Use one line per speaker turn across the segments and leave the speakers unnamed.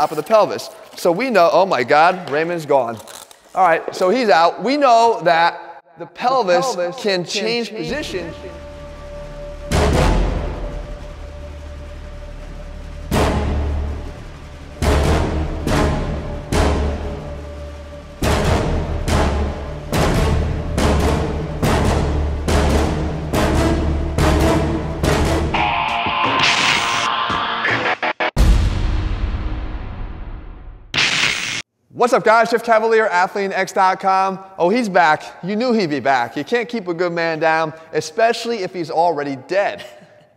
top of the pelvis. So we know, oh my God, Raymond's gone. All right, so he's out. We know that the pelvis, the pelvis can, change, change position. position What's up, guys? Jeff Cavaliere, AthleanX.com. Oh, he's back. You knew he'd be back. You can't keep a good man down, especially if he's already dead.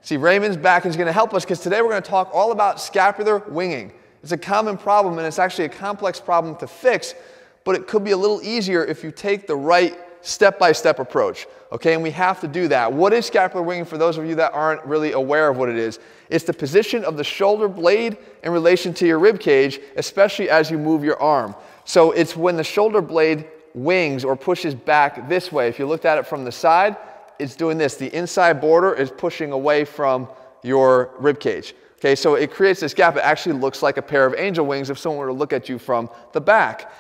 See, Raymond's back and he's going to help us because today we're going to talk all about scapular winging. It's a common problem and it's actually a complex problem to fix, but it could be a little easier if you take the right step-by-step approach. Okay, and we have to do that. What is scapular winging for those of you that aren't really aware of what it is? It's the position of the shoulder blade in relation to your rib cage, especially as you move your arm. So it's when the shoulder blade wings or pushes back this way. If you looked at it from the side, it's doing this. The inside border is pushing away from your rib cage. Okay, so it creates this gap. It actually looks like a pair of angel wings if someone were to look at you from the back.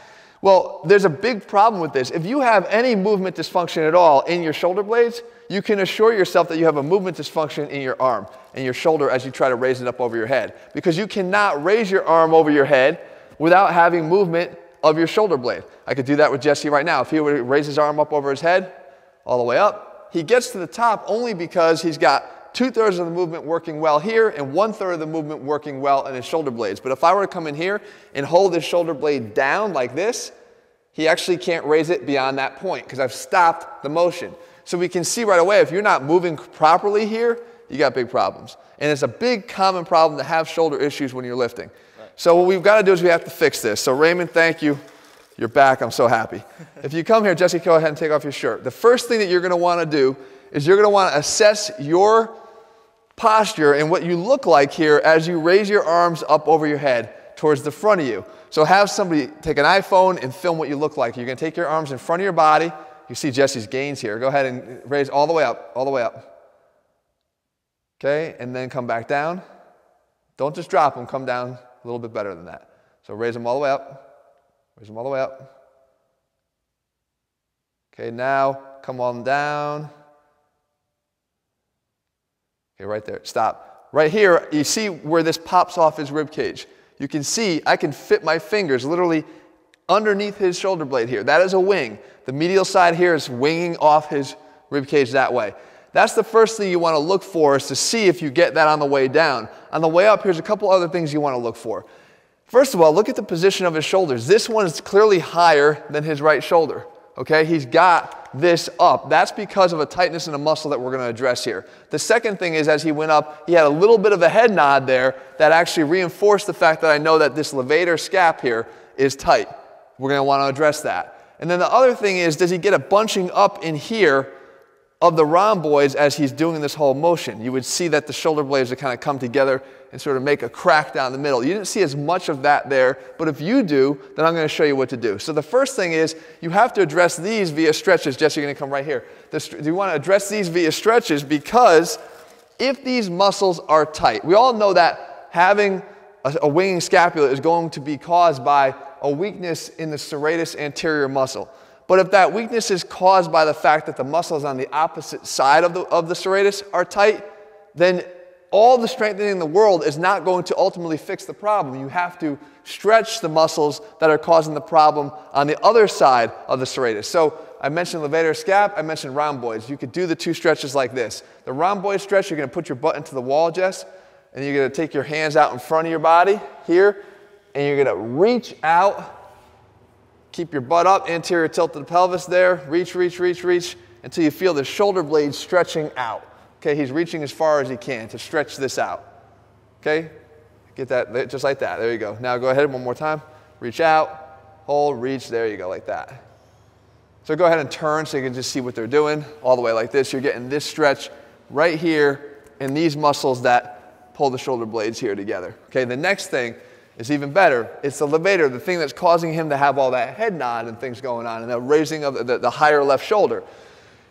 Well, there's a big problem with this. If you have any movement dysfunction at all in your shoulder blades, you can assure yourself that you have a movement dysfunction in your arm and your shoulder as you try to raise it up over your head. Because you cannot raise your arm over your head without having movement of your shoulder blade. I could do that with Jesse right now. If he would raise his arm up over his head, all the way up, he gets to the top only because he's got two thirds of the movement working well here and one third of the movement working well in his shoulder blades. But if I were to come in here and hold his shoulder blade down like this, he actually can't raise it beyond that point because I've stopped the motion. So we can see right away if you're not moving properly here, you got big problems. And it's a big common problem to have shoulder issues when you're lifting. Right. So what we've got to do is we have to fix this. So Raymond, thank you. You're back. I'm so happy. if you come here, Jesse, go ahead and take off your shirt. The first thing that you're going to want to do is you're going to want to assess your posture and what you look like here as you raise your arms up over your head towards the front of you. So have somebody take an iPhone and film what you look like. You're going to take your arms in front of your body. You see Jesse's gains here. Go ahead and raise all the way up, all the way up. Okay, and then come back down. Don't just drop them, come down a little bit better than that. So raise them all the way up. Raise them all the way up. Okay, now come on down. Okay, right there. Stop. Right here, you see where this pops off his rib cage you can see I can fit my fingers literally underneath his shoulder blade here. That is a wing. The medial side here is winging off his rib cage that way. That's the first thing you want to look for is to see if you get that on the way down. On the way up, here's a couple other things you want to look for. First of all, look at the position of his shoulders. This one is clearly higher than his right shoulder. Okay, he's got this up. That's because of a tightness in a muscle that we're going to address here. The second thing is as he went up, he had a little bit of a head nod there that actually reinforced the fact that I know that this levator scap here is tight. We're going to want to address that. And then the other thing is, does he get a bunching up in here of the rhomboids as he's doing this whole motion. You would see that the shoulder blades would kind of come together and sort of make a crack down the middle. You didn't see as much of that there, but if you do, then I'm going to show you what to do. So the first thing is you have to address these via stretches. Jesse, you're going to come right here. This, you want to address these via stretches because if these muscles are tight, we all know that having a, a winging scapula is going to be caused by a weakness in the serratus anterior muscle. But if that weakness is caused by the fact that the muscles on the opposite side of the, of the serratus are tight, then all the strengthening in the world is not going to ultimately fix the problem. You have to stretch the muscles that are causing the problem on the other side of the serratus. So I mentioned levator scap, I mentioned rhomboids. You could do the two stretches like this. The rhomboid stretch, you're going to put your butt into the wall, Jess, and you're going to take your hands out in front of your body here, and you're going to reach out Keep your butt up, anterior tilt to the pelvis there. Reach, reach, reach, reach until you feel the shoulder blade stretching out. Okay, he's reaching as far as he can to stretch this out. Okay, get that just like that. There you go. Now go ahead one more time. Reach out, hold, reach. There you go, like that. So go ahead and turn so you can just see what they're doing all the way like this. You're getting this stretch right here in these muscles that pull the shoulder blades here together. Okay, the next thing is even better. It's the levator, the thing that's causing him to have all that head nod and things going on, and the raising of the, the higher left shoulder.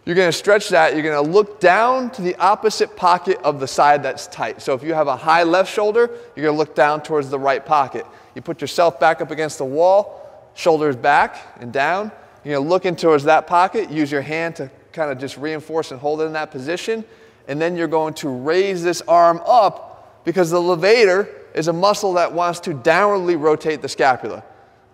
You're going to stretch that. You're going to look down to the opposite pocket of the side that's tight. So if you have a high left shoulder, you're going to look down towards the right pocket. You put yourself back up against the wall, shoulders back and down. You're going to look in towards that pocket. Use your hand to kind of just reinforce and hold it in that position. And then you're going to raise this arm up because the levator is a muscle that wants to downwardly rotate the scapula.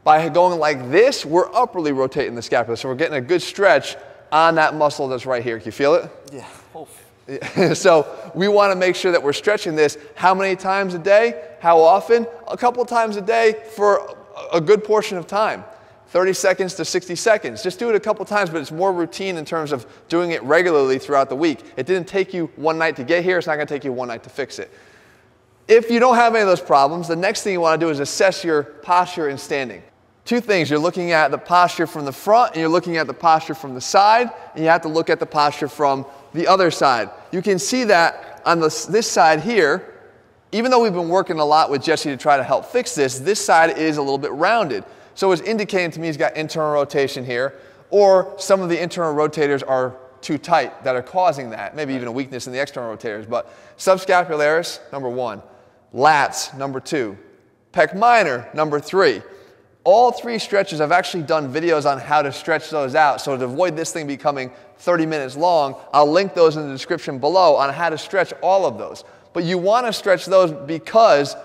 By going like this, we're upwardly rotating the scapula. So we're getting a good stretch on that muscle that's right here. Can you feel it?
Yeah.
so we want to make sure that we're stretching this how many times a day? How often? A couple times a day for a good portion of time. 30 seconds to 60 seconds. Just do it a couple times, but it's more routine in terms of doing it regularly throughout the week. It didn't take you one night to get here, it's not going to take you one night to fix it. If you don't have any of those problems, the next thing you want to do is assess your posture and standing. Two things you're looking at the posture from the front, and you're looking at the posture from the side, and you have to look at the posture from the other side. You can see that on this, this side here, even though we've been working a lot with Jesse to try to help fix this, this side is a little bit rounded. So it's indicating to me he's got internal rotation here, or some of the internal rotators are too tight that are causing that, maybe even a weakness in the external rotators. But subscapularis, number one. Lats, number two. Pec minor, number three. All three stretches, I've actually done videos on how to stretch those out. So to avoid this thing becoming 30 minutes long, I'll link those in the description below on how to stretch all of those. But you want to stretch those because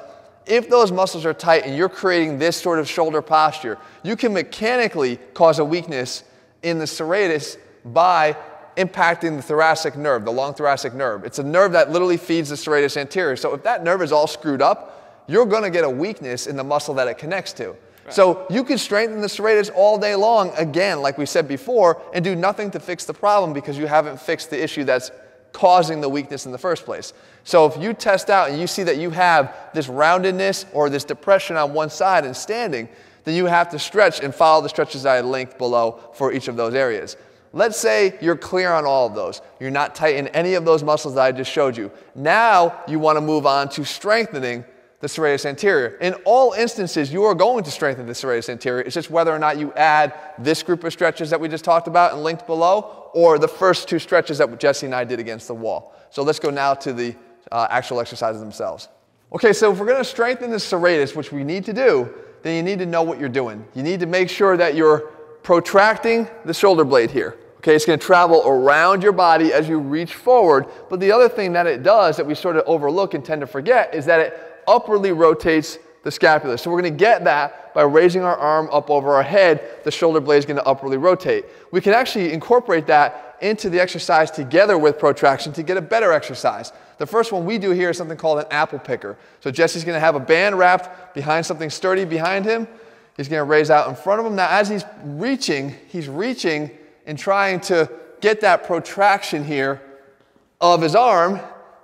if those muscles are tight and you're creating this sort of shoulder posture, you can mechanically cause a weakness in the serratus by impacting the thoracic nerve, the long thoracic nerve. It's a nerve that literally feeds the serratus anterior. So if that nerve is all screwed up, you're going to get a weakness in the muscle that it connects to. Right. So you can strengthen the serratus all day long, again, like we said before, and do nothing to fix the problem because you haven't fixed the issue that's causing the weakness in the first place. So if you test out and you see that you have this roundedness or this depression on one side and standing, then you have to stretch and follow the stretches I linked below for each of those areas. Let's say you're clear on all of those. You're not tight in any of those muscles that I just showed you. Now you want to move on to strengthening the serratus anterior. In all instances, you are going to strengthen the serratus anterior. It's just whether or not you add this group of stretches that we just talked about and linked below, or the first two stretches that Jesse and I did against the wall. So let's go now to the uh, actual exercises themselves. Okay, so if we're going to strengthen the serratus, which we need to do, then you need to know what you're doing. You need to make sure that you're protracting the shoulder blade here. Okay, it's going to travel around your body as you reach forward. But the other thing that it does that we sort of overlook and tend to forget is that it upwardly rotates the scapula. So we're going to get that by raising our arm up over our head. The shoulder blade is going to upwardly rotate. We can actually incorporate that into the exercise together with protraction to get a better exercise. The first one we do here is something called an apple picker. So Jesse's going to have a band wrapped behind something sturdy behind him. He's going to raise out in front of him. Now, as he's reaching, he's reaching and trying to get that protraction here of his arm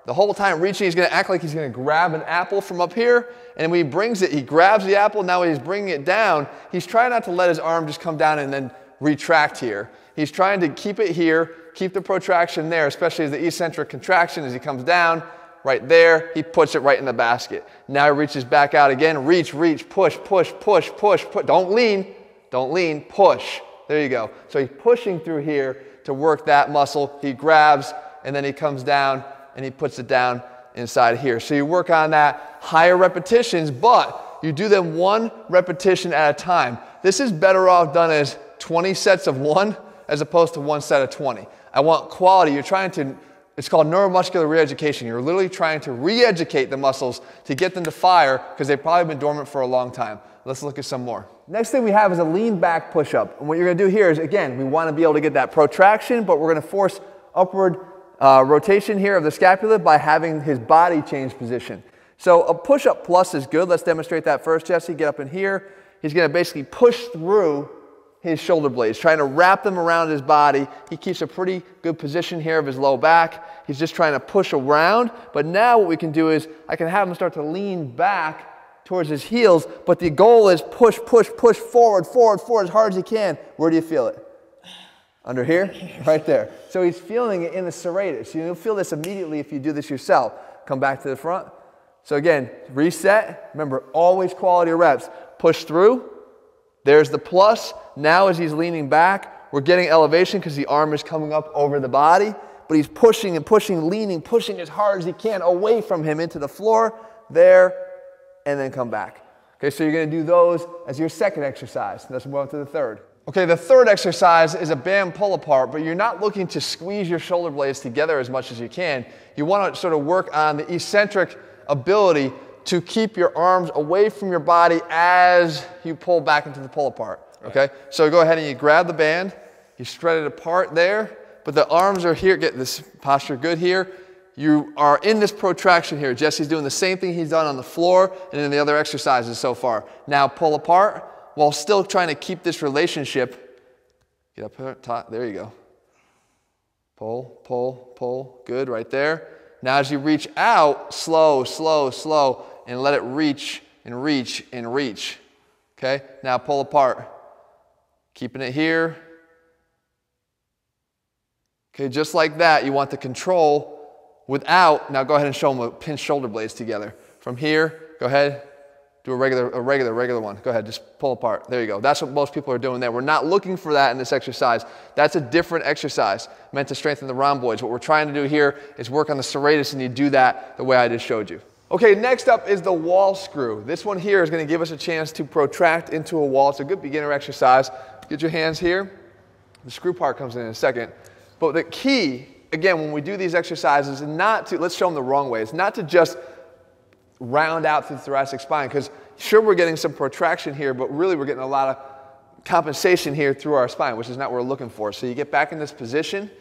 the whole time reaching, he's going to act like he's going to grab an apple from up here. And when he brings it, he grabs the apple. Now he's bringing it down. He's trying not to let his arm just come down and then retract here. He's trying to keep it here, keep the protraction there, especially as the eccentric contraction as he comes down. Right there, he puts it right in the basket. Now he reaches back out again. Reach, reach, push, push, push, push, push. Don't lean. Don't lean. Push. There you go. So he's pushing through here to work that muscle. He grabs and then he comes down and he puts it down inside here. So you work on that higher repetitions, but you do them one repetition at a time. This is better off done as 20 sets of one as opposed to one set of 20. I want quality. You're trying to, it's called neuromuscular re-education. You're literally trying to re-educate the muscles to get them to fire because they've probably been dormant for a long time. Let's look at some more. Next thing we have is a lean back push-up. And what you're gonna do here is, again, we wanna be able to get that protraction, but we're gonna force upward uh, rotation here of the scapula by having his body change position. So a push-up plus is good. Let's demonstrate that first, Jesse. Get up in here. He's to basically push through his shoulder blades, trying to wrap them around his body. He keeps a pretty good position here of his low back. He's just trying to push around. But now what we can do is I can have him start to lean back towards his heels. But the goal is push, push, push forward, forward, forward as hard as he can. Where do you feel it? Under here? Right there. So he's feeling it in the serratus. You'll feel this immediately if you do this yourself. Come back to the front. So again, reset. Remember, always quality reps. Push through. There's the plus. Now as he's leaning back, We're getting elevation because the arm is coming up over the body, but he's pushing and pushing, leaning, pushing as hard as he can away from him into the floor, there, and then come back. Okay, so you're gonna do those as your second exercise. Let's move on to the third. Okay, the third exercise is a band pull apart, but you're not looking to squeeze your shoulder blades together as much as you can. You wanna sort of work on the eccentric ability to keep your arms away from your body as you pull back into the pull apart. Okay? So go ahead and you grab the band, you spread it apart there, but the arms are here, get this posture good here. You are in this protraction here. Jesse's doing the same thing he's done on the floor and in the other exercises so far. Now pull apart while still trying to keep this relationship. Get up here, top, there you go. Pull, pull, pull. Good, right there. Now as you reach out, slow, slow, slow, and let it reach and reach and reach. Okay? Now pull apart. Keeping it here. Okay, just like that, you want the control without, now go ahead and show them a pinch shoulder blades together. From here, go ahead, do a regular, a regular, regular one. Go ahead, just pull apart. There you go. That's what most people are doing there. We're not looking for that in this exercise. That's a different exercise meant to strengthen the rhomboids. What we're trying to do here is work on the serratus, and you do that the way I just showed you. Okay, next up is the wall screw. This one here is to give us a chance to protract into a wall. It's a good beginner exercise. Get your hands here. The screw part comes in in a second. But the key, again, when we do these exercises, is not to, let's show them the wrong way, it's not to just round out through the thoracic spine, because sure, we're getting some protraction here, but really we're getting a lot of compensation here through our spine, which is not what we're looking for. So you get back in this position.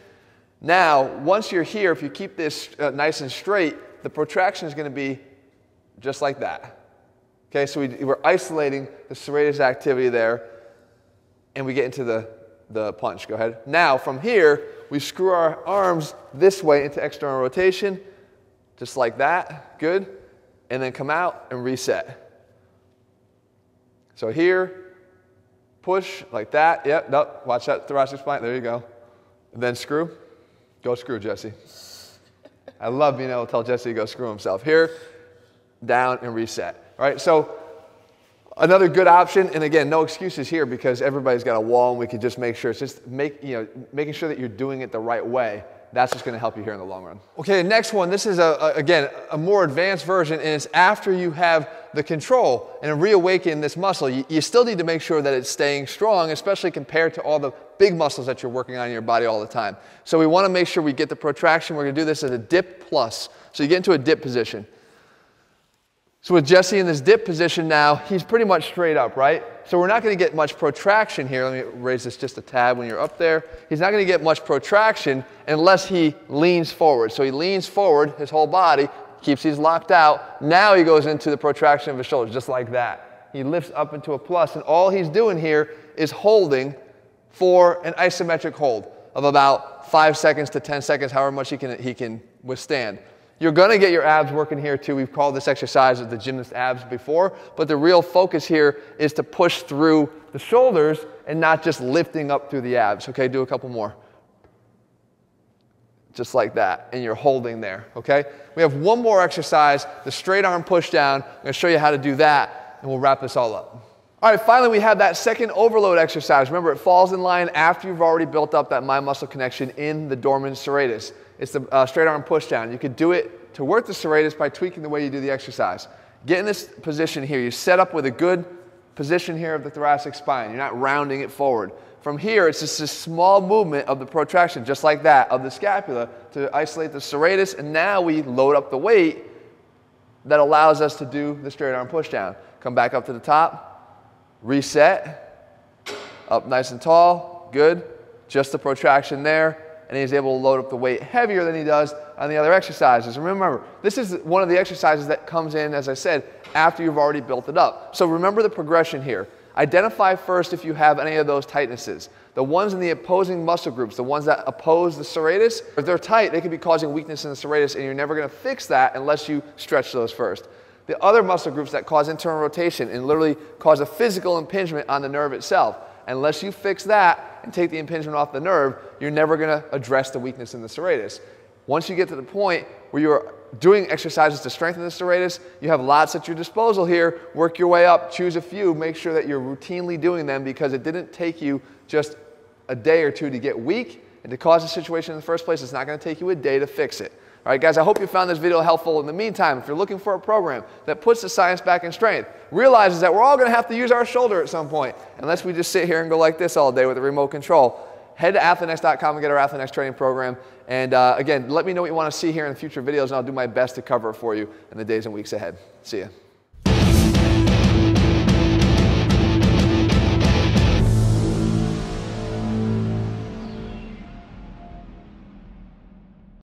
Now, once you're here, if you keep this uh, nice and straight, the protraction is going to be just like that. Okay, so we, we're isolating the serratus activity there and we get into the, the punch. Go ahead. Now, from here, we screw our arms this way into external rotation, just like that. Good. And then come out and reset. So here, push like that. Yep, nope. Watch that thoracic spine. There you go. And then screw. Go screw, Jesse. I love being able to tell Jesse to go screw himself. Here, down, and reset. All right, so Another good option, and again, no excuses here because everybody's got a wall and we can just make sure it's just make, you know, making sure that you're doing it the right way. That's just going to help you here in the long run. Okay, next one. This is, a, a, again, a more advanced version, and it's after you have the control and reawaken this muscle. You, you still need to make sure that it's staying strong, especially compared to all the big muscles that you're working on in your body all the time. So we want to make sure we get the protraction. We're going to do this as a dip plus. So you get into a dip position. So with Jesse in this dip position now, he's pretty much straight up, right? So we're not going to get much protraction here. Let me raise this just a tad when you're up there. He's not going to get much protraction unless he leans forward. So he leans forward, his whole body, keeps these locked out. Now he goes into the protraction of his shoulders, just like that. He lifts up into a plus, and all he's doing here is holding for an isometric hold of about five seconds to 10 seconds, however much he can, he can withstand. You're going to get your abs working here too. We've called this exercise the gymnast abs before, but the real focus here is to push through the shoulders and not just lifting up through the abs. Okay, do a couple more. Just like that, and you're holding there, okay? We have one more exercise, the straight arm push down. I'm to show you how to do that, and we'll wrap this all up. All right, finally, we have that second overload exercise. Remember, it falls in line after you've already built up that mind muscle connection in the dormant serratus. It's the uh, straight arm push down. You could do it to work the serratus by tweaking the way you do the exercise. Get in this position here. You set up with a good position here of the thoracic spine. You're not rounding it forward. From here, it's just a small movement of the protraction, just like that, of the scapula to isolate the serratus. And now we load up the weight that allows us to do the straight arm push down. Come back up to the top, reset, up nice and tall, good. Just the protraction there and he's able to load up the weight heavier than he does on the other exercises. And remember, this is one of the exercises that comes in, as I said, after you've already built it up. So remember the progression here. Identify first if you have any of those tightnesses. The ones in the opposing muscle groups, the ones that oppose the serratus, if they're tight, they could be causing weakness in the serratus, and you're never going to fix that unless you stretch those first. The other muscle groups that cause internal rotation and literally cause a physical impingement on the nerve itself, unless you fix that, and take the impingement off the nerve, you're never going to address the weakness in the serratus. Once you get to the point where you're doing exercises to strengthen the serratus, you have lots at your disposal here. Work your way up, choose a few, make sure that you're routinely doing them because it didn't take you just a day or two to get weak and to cause a situation in the first place. It's not going to take you a day to fix it. All right, guys, I hope you found this video helpful. In the meantime, if you're looking for a program that puts the science back in strength, realizes that we're all going to have to use our shoulder at some point, unless we just sit here and go like this all day with a remote control, head to athleanx.com and get our Athleanx training program. And uh, again, let me know what you want to see here in future videos, and I'll do my best to cover it for you in the days and weeks ahead. See ya.